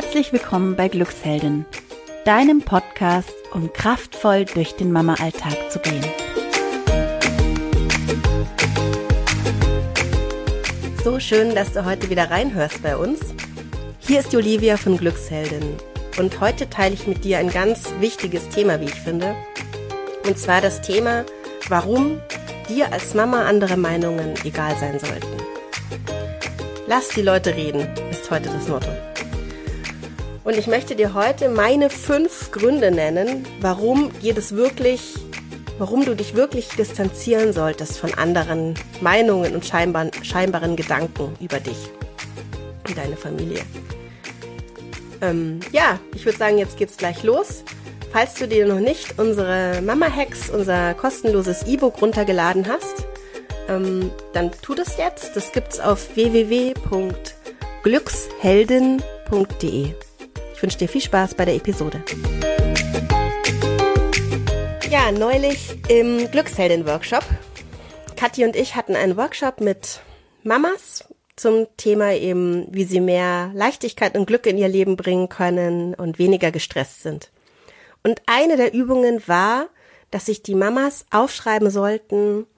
Herzlich willkommen bei Glücksheldin, deinem Podcast, um kraftvoll durch den Mama-Alltag zu gehen. So schön, dass du heute wieder reinhörst bei uns. Hier ist Olivia von Glücksheldin und heute teile ich mit dir ein ganz wichtiges Thema, wie ich finde. Und zwar das Thema, warum dir als Mama andere Meinungen egal sein sollten. Lass die Leute reden, ist heute das Motto. Und ich möchte dir heute meine fünf Gründe nennen, warum dir wirklich, warum du dich wirklich distanzieren solltest von anderen Meinungen und scheinbaren, scheinbaren Gedanken über dich und deine Familie. Ähm, ja, ich würde sagen, jetzt geht's gleich los. Falls du dir noch nicht unsere Mama Hacks, unser kostenloses E-Book runtergeladen hast, ähm, dann tu das jetzt. Das gibt's auf www.glückshelden.de. Ich wünsche dir viel Spaß bei der Episode. Ja, neulich im Glückshelden-Workshop. Kathi und ich hatten einen Workshop mit Mamas zum Thema eben, wie sie mehr Leichtigkeit und Glück in ihr Leben bringen können und weniger gestresst sind. Und eine der Übungen war, dass sich die Mamas aufschreiben sollten,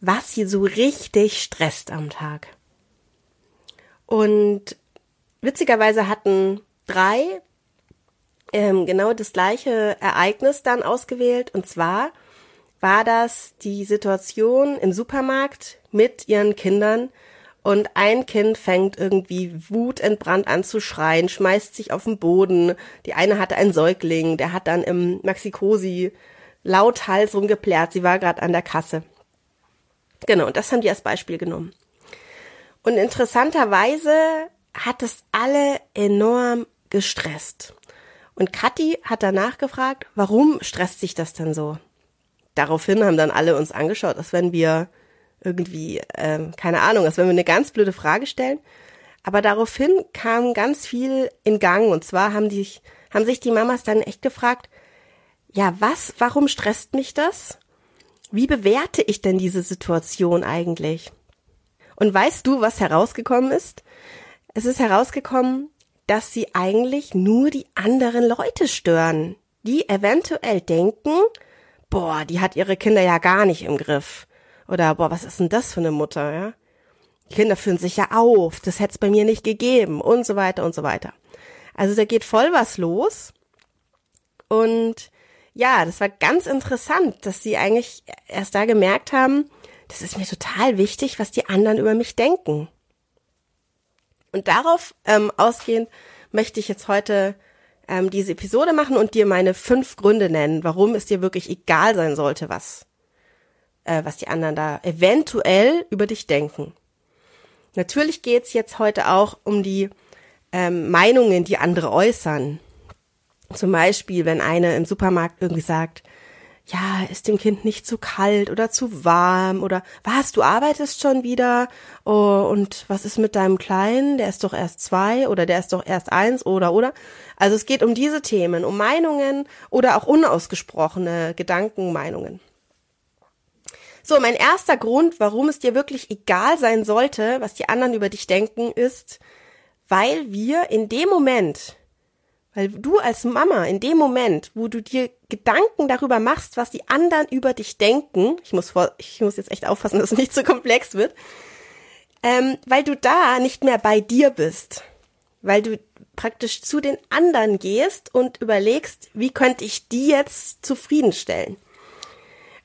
was sie so richtig stresst am Tag. Und witzigerweise hatten drei ähm, genau das gleiche Ereignis dann ausgewählt. Und zwar war das die Situation im Supermarkt mit ihren Kindern, und ein Kind fängt irgendwie wutentbrannt an zu schreien, schmeißt sich auf den Boden. Die eine hatte einen Säugling, der hat dann im Maxikosi lauthals rumgeplärt. Sie war gerade an der Kasse. Genau, und das haben die als Beispiel genommen. Und interessanterweise hat es alle enorm gestresst. Und Kathi hat danach gefragt, warum stresst sich das denn so? Daraufhin haben dann alle uns angeschaut, als wenn wir irgendwie, ähm, keine Ahnung, als wenn wir eine ganz blöde Frage stellen. Aber daraufhin kam ganz viel in Gang. Und zwar haben die, haben sich die Mamas dann echt gefragt, ja, was, warum stresst mich das? Wie bewerte ich denn diese Situation eigentlich? Und weißt du, was herausgekommen ist? Es ist herausgekommen, dass sie eigentlich nur die anderen Leute stören, die eventuell denken, boah, die hat ihre Kinder ja gar nicht im Griff. Oder, boah, was ist denn das für eine Mutter, ja? Die Kinder fühlen sich ja auf, das hätte es bei mir nicht gegeben und so weiter und so weiter. Also da geht voll was los. Und ja, das war ganz interessant, dass sie eigentlich erst da gemerkt haben, das ist mir total wichtig, was die anderen über mich denken. Und darauf ähm, ausgehend möchte ich jetzt heute ähm, diese Episode machen und dir meine fünf Gründe nennen, warum es dir wirklich egal sein sollte, was äh, was die anderen da eventuell über dich denken. Natürlich geht's jetzt heute auch um die ähm, Meinungen, die andere äußern. Zum Beispiel, wenn eine im Supermarkt irgendwie sagt, ja, ist dem Kind nicht zu kalt oder zu warm oder was, du arbeitest schon wieder oh, und was ist mit deinem Kleinen, der ist doch erst zwei oder der ist doch erst eins oder oder. Also es geht um diese Themen, um Meinungen oder auch unausgesprochene Gedankenmeinungen. So, mein erster Grund, warum es dir wirklich egal sein sollte, was die anderen über dich denken, ist, weil wir in dem Moment, weil du als Mama in dem Moment, wo du dir Gedanken darüber machst, was die anderen über dich denken, ich muss vor, ich muss jetzt echt aufpassen, dass es nicht zu so komplex wird, ähm, weil du da nicht mehr bei dir bist, weil du praktisch zu den anderen gehst und überlegst, wie könnte ich die jetzt zufriedenstellen.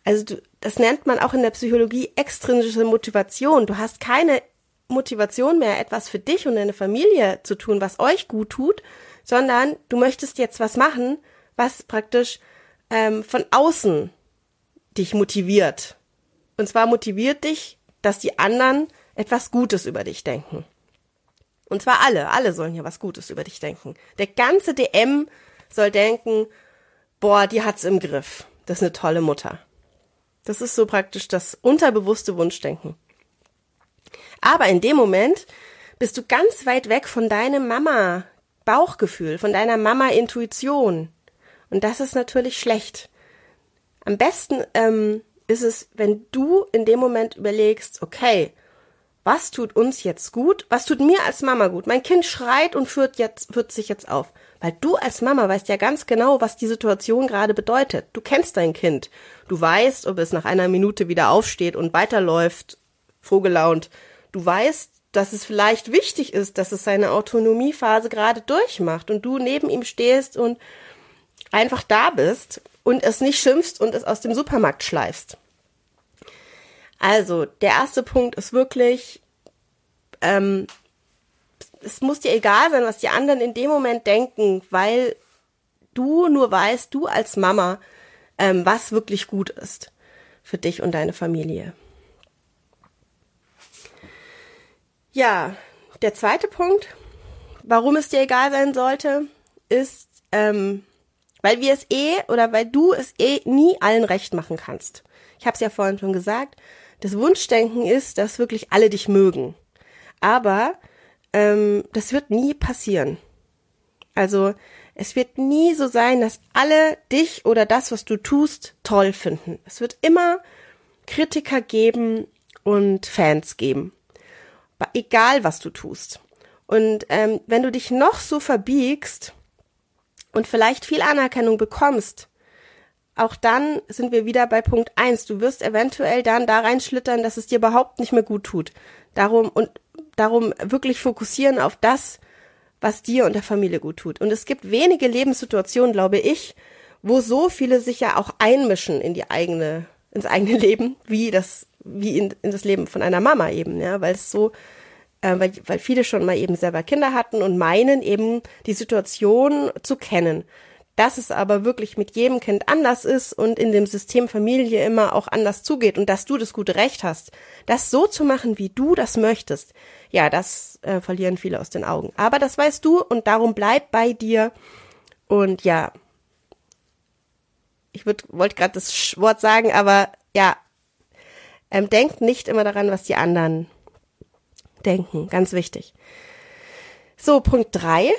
Also du, das nennt man auch in der Psychologie extrinsische Motivation. Du hast keine Motivation mehr, etwas für dich und deine Familie zu tun, was euch gut tut, sondern du möchtest jetzt was machen, was praktisch ähm, von außen dich motiviert. Und zwar motiviert dich, dass die anderen etwas Gutes über dich denken. Und zwar alle, alle sollen hier was Gutes über dich denken. Der ganze DM soll denken, boah, die hat's im Griff. Das ist eine tolle Mutter. Das ist so praktisch das unterbewusste Wunschdenken. Aber in dem Moment bist du ganz weit weg von deinem Mama Bauchgefühl, von deiner Mama Intuition. Und das ist natürlich schlecht. Am besten ähm, ist es, wenn du in dem Moment überlegst, okay, was tut uns jetzt gut, was tut mir als Mama gut. Mein Kind schreit und führt jetzt, führt sich jetzt auf. Weil du als Mama weißt ja ganz genau, was die Situation gerade bedeutet. Du kennst dein Kind. Du weißt, ob es nach einer Minute wieder aufsteht und weiterläuft, frohgelaunt. Du weißt, dass es vielleicht wichtig ist, dass es seine Autonomiephase gerade durchmacht und du neben ihm stehst und einfach da bist und es nicht schimpfst und es aus dem Supermarkt schleifst. Also, der erste Punkt ist wirklich, ähm, es muss dir egal sein, was die anderen in dem Moment denken, weil du nur weißt, du als Mama, ähm, was wirklich gut ist für dich und deine Familie. Ja, der zweite Punkt, warum es dir egal sein sollte, ist, ähm, weil wir es eh oder weil du es eh nie allen recht machen kannst. Ich habe es ja vorhin schon gesagt, das Wunschdenken ist, dass wirklich alle dich mögen. Aber ähm, das wird nie passieren. Also es wird nie so sein, dass alle dich oder das, was du tust, toll finden. Es wird immer Kritiker geben und Fans geben. Egal, was du tust. Und ähm, wenn du dich noch so verbiegst und vielleicht viel Anerkennung bekommst, auch dann sind wir wieder bei Punkt eins. Du wirst eventuell dann da reinschlittern, dass es dir überhaupt nicht mehr gut tut. Darum und darum wirklich fokussieren auf das, was dir und der Familie gut tut. Und es gibt wenige Lebenssituationen, glaube ich, wo so viele sich ja auch einmischen in die eigene, ins eigene Leben, wie das, wie in, in das Leben von einer Mama eben, ja, weil es so, äh, weil, weil viele schon mal eben selber Kinder hatten und meinen eben die Situation zu kennen dass es aber wirklich mit jedem Kind anders ist und in dem System Familie immer auch anders zugeht und dass du das gute Recht hast, das so zu machen, wie du das möchtest, ja, das äh, verlieren viele aus den Augen. Aber das weißt du und darum bleib bei dir und ja, ich wollte gerade das Wort sagen, aber ja, ähm, denk nicht immer daran, was die anderen denken, ganz wichtig. So, Punkt drei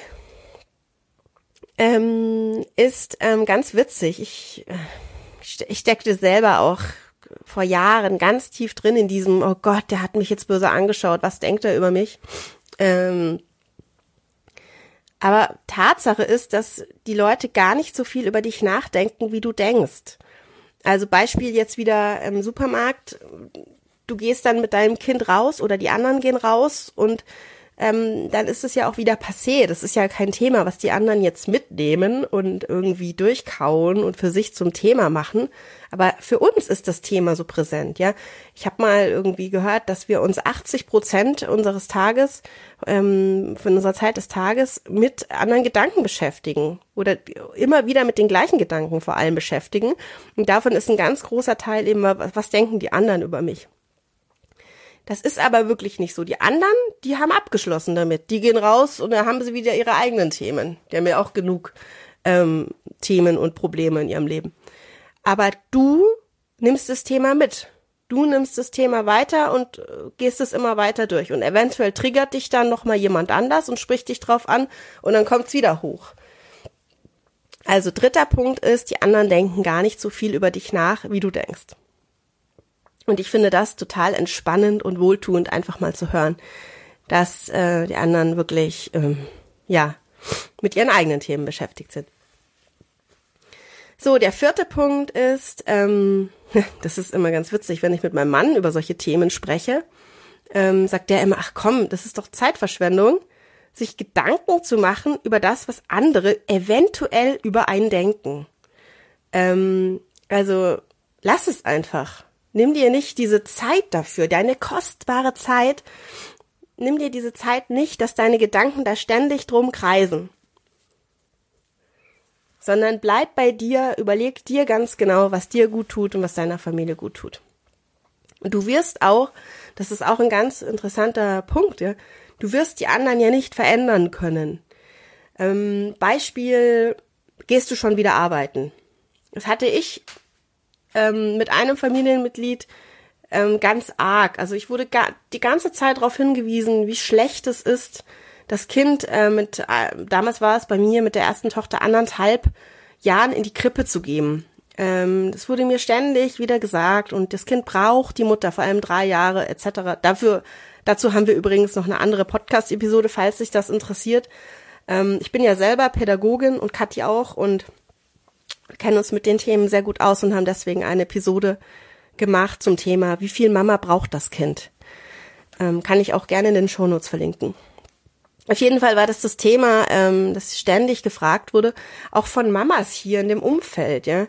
ähm, ist ähm, ganz witzig. Ich, äh, ich steckte selber auch vor Jahren ganz tief drin in diesem, oh Gott, der hat mich jetzt böse angeschaut, was denkt er über mich? Ähm, aber Tatsache ist, dass die Leute gar nicht so viel über dich nachdenken, wie du denkst. Also Beispiel jetzt wieder im Supermarkt. Du gehst dann mit deinem Kind raus oder die anderen gehen raus und ähm, dann ist es ja auch wieder passé. Das ist ja kein Thema, was die anderen jetzt mitnehmen und irgendwie durchkauen und für sich zum Thema machen. Aber für uns ist das Thema so präsent, ja. Ich habe mal irgendwie gehört, dass wir uns 80 Prozent unseres Tages, ähm, von unserer Zeit des Tages mit anderen Gedanken beschäftigen oder immer wieder mit den gleichen Gedanken vor allem beschäftigen. Und davon ist ein ganz großer Teil immer, was denken die anderen über mich? Das ist aber wirklich nicht so. Die anderen, die haben abgeschlossen damit. Die gehen raus und dann haben sie wieder ihre eigenen Themen. Die haben ja auch genug ähm, Themen und Probleme in ihrem Leben. Aber du nimmst das Thema mit. Du nimmst das Thema weiter und äh, gehst es immer weiter durch. Und eventuell triggert dich dann nochmal jemand anders und spricht dich drauf an und dann kommt's wieder hoch. Also dritter Punkt ist, die anderen denken gar nicht so viel über dich nach, wie du denkst. Und ich finde das total entspannend und wohltuend, einfach mal zu hören, dass äh, die anderen wirklich ähm, ja mit ihren eigenen Themen beschäftigt sind. So, der vierte Punkt ist, ähm, das ist immer ganz witzig, wenn ich mit meinem Mann über solche Themen spreche, ähm, sagt der immer, ach komm, das ist doch Zeitverschwendung, sich Gedanken zu machen über das, was andere eventuell über einen denken. Ähm, also lass es einfach. Nimm dir nicht diese Zeit dafür, deine kostbare Zeit. Nimm dir diese Zeit nicht, dass deine Gedanken da ständig drum kreisen. Sondern bleib bei dir, überleg dir ganz genau, was dir gut tut und was deiner Familie gut tut. Und du wirst auch, das ist auch ein ganz interessanter Punkt, ja, du wirst die anderen ja nicht verändern können. Ähm, Beispiel, gehst du schon wieder arbeiten? Das hatte ich ähm, mit einem Familienmitglied ähm, ganz arg. Also ich wurde ga die ganze Zeit darauf hingewiesen, wie schlecht es ist, das Kind äh, mit, äh, damals war es bei mir mit der ersten Tochter anderthalb Jahren in die Krippe zu geben. Ähm, das wurde mir ständig wieder gesagt und das Kind braucht die Mutter, vor allem drei Jahre etc. Dafür, Dazu haben wir übrigens noch eine andere Podcast-Episode, falls sich das interessiert. Ähm, ich bin ja selber Pädagogin und Kathi auch und kennen uns mit den Themen sehr gut aus und haben deswegen eine Episode gemacht zum Thema, wie viel Mama braucht das Kind? Ähm, kann ich auch gerne in den Shownotes verlinken. Auf jeden Fall war das das Thema, ähm, das ständig gefragt wurde, auch von Mamas hier in dem Umfeld, ja.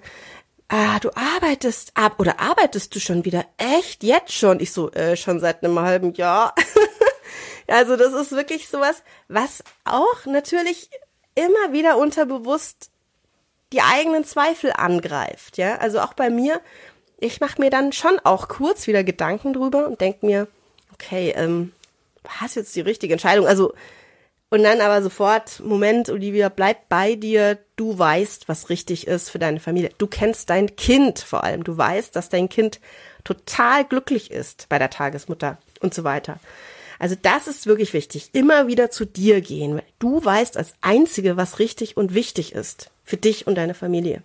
Ah, du arbeitest ab oder arbeitest du schon wieder? Echt? Jetzt schon? Ich so, äh, schon seit einem halben Jahr. also das ist wirklich sowas, was auch natürlich immer wieder unterbewusst die eigenen Zweifel angreift, ja. Also auch bei mir, ich mache mir dann schon auch kurz wieder Gedanken drüber und denk mir, okay, ähm, was jetzt die richtige Entscheidung? Also und dann aber sofort, Moment, Olivia, bleib bei dir. Du weißt, was richtig ist für deine Familie. Du kennst dein Kind vor allem. Du weißt, dass dein Kind total glücklich ist bei der Tagesmutter und so weiter. Also das ist wirklich wichtig. Immer wieder zu dir gehen. Du weißt als Einzige, was richtig und wichtig ist für dich und deine Familie.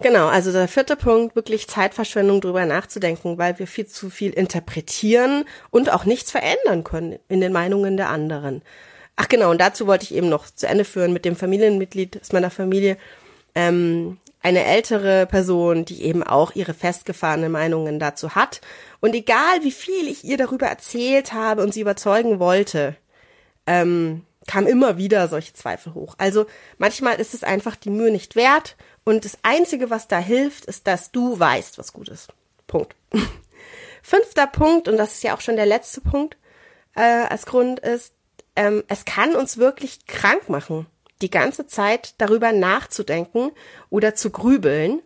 Genau, also der vierte Punkt, wirklich Zeitverschwendung drüber nachzudenken, weil wir viel zu viel interpretieren und auch nichts verändern können in den Meinungen der anderen. Ach genau, und dazu wollte ich eben noch zu Ende führen mit dem Familienmitglied aus meiner Familie. Ähm, eine ältere Person, die eben auch ihre festgefahrene Meinungen dazu hat. Und egal wie viel ich ihr darüber erzählt habe und sie überzeugen wollte, ähm, kam immer wieder solche Zweifel hoch. Also manchmal ist es einfach die Mühe nicht wert und das Einzige, was da hilft, ist, dass du weißt, was gut ist. Punkt. Fünfter Punkt, und das ist ja auch schon der letzte Punkt äh, als Grund, ist, ähm, es kann uns wirklich krank machen, die ganze Zeit darüber nachzudenken oder zu grübeln,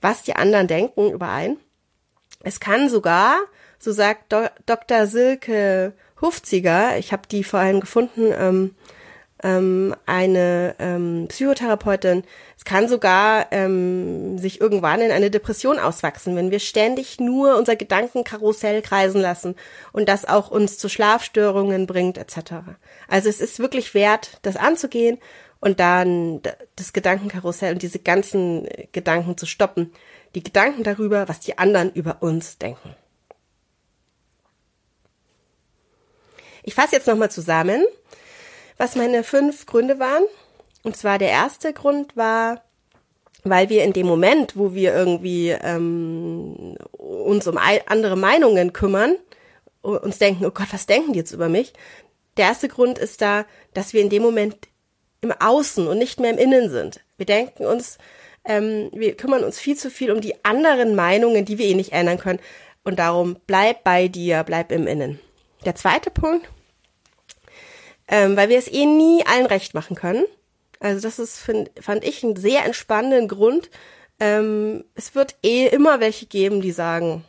was die anderen denken über einen. Es kann sogar, so sagt Do Dr. Silke Hufziger, ich habe die vorhin gefunden, ähm, ähm, eine ähm, Psychotherapeutin, es kann sogar ähm, sich irgendwann in eine Depression auswachsen, wenn wir ständig nur unser Gedankenkarussell kreisen lassen und das auch uns zu Schlafstörungen bringt etc. Also es ist wirklich wert, das anzugehen und dann das Gedankenkarussell und diese ganzen Gedanken zu stoppen. Die Gedanken darüber, was die anderen über uns denken. Ich fasse jetzt nochmal zusammen, was meine fünf Gründe waren. Und zwar der erste Grund war, weil wir in dem Moment, wo wir irgendwie ähm, uns um andere Meinungen kümmern, uns denken, oh Gott, was denken die jetzt über mich? Der erste Grund ist da, dass wir in dem Moment im Außen und nicht mehr im Innen sind. Wir denken uns, ähm, wir kümmern uns viel zu viel um die anderen Meinungen, die wir eh nicht ändern können. Und darum bleib bei dir, bleib im Innen. Der zweite Punkt ähm, weil wir es eh nie allen recht machen können. Also das ist, find, fand ich, einen sehr entspannenden Grund. Ähm, es wird eh immer welche geben, die sagen,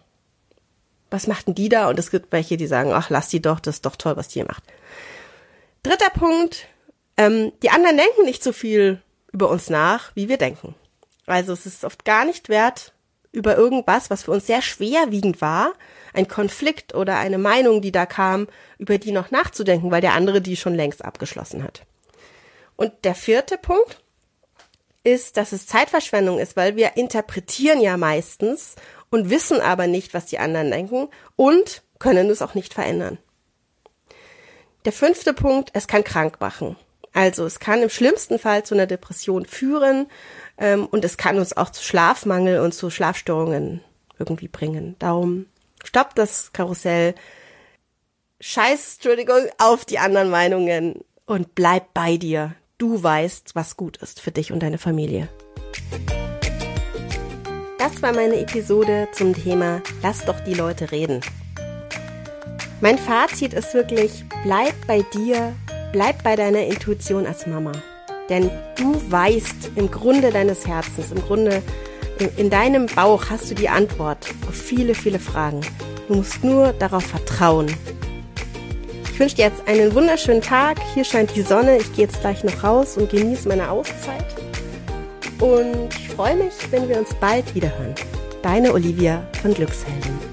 was machten die da? Und es gibt welche, die sagen, ach, lass die doch, das ist doch toll, was die macht. Dritter Punkt, ähm, die anderen denken nicht so viel über uns nach, wie wir denken. Also es ist oft gar nicht wert, über irgendwas, was für uns sehr schwerwiegend war, ein Konflikt oder eine Meinung, die da kam, über die noch nachzudenken, weil der andere die schon längst abgeschlossen hat. Und der vierte Punkt ist, dass es Zeitverschwendung ist, weil wir interpretieren ja meistens und wissen aber nicht, was die anderen denken und können es auch nicht verändern. Der fünfte Punkt, es kann krank machen. Also es kann im schlimmsten Fall zu einer Depression führen ähm, und es kann uns auch zu Schlafmangel und zu Schlafstörungen irgendwie bringen. Darum stopp das Karussell, scheiß, Entschuldigung, auf die anderen Meinungen und bleib bei dir. Du weißt, was gut ist für dich und deine Familie. Das war meine Episode zum Thema Lass doch die Leute reden. Mein Fazit ist wirklich, bleib bei dir, bleib bei deiner Intuition als Mama. Denn du weißt im Grunde deines Herzens, im Grunde in deinem Bauch hast du die Antwort auf viele, viele Fragen. Du musst nur darauf vertrauen. Ich wünsche dir jetzt einen wunderschönen Tag. Hier scheint die Sonne. Ich gehe jetzt gleich noch raus und genieße meine Auszeit. Und ich freue mich, wenn wir uns bald wiederhören. Deine Olivia von Glückshelden.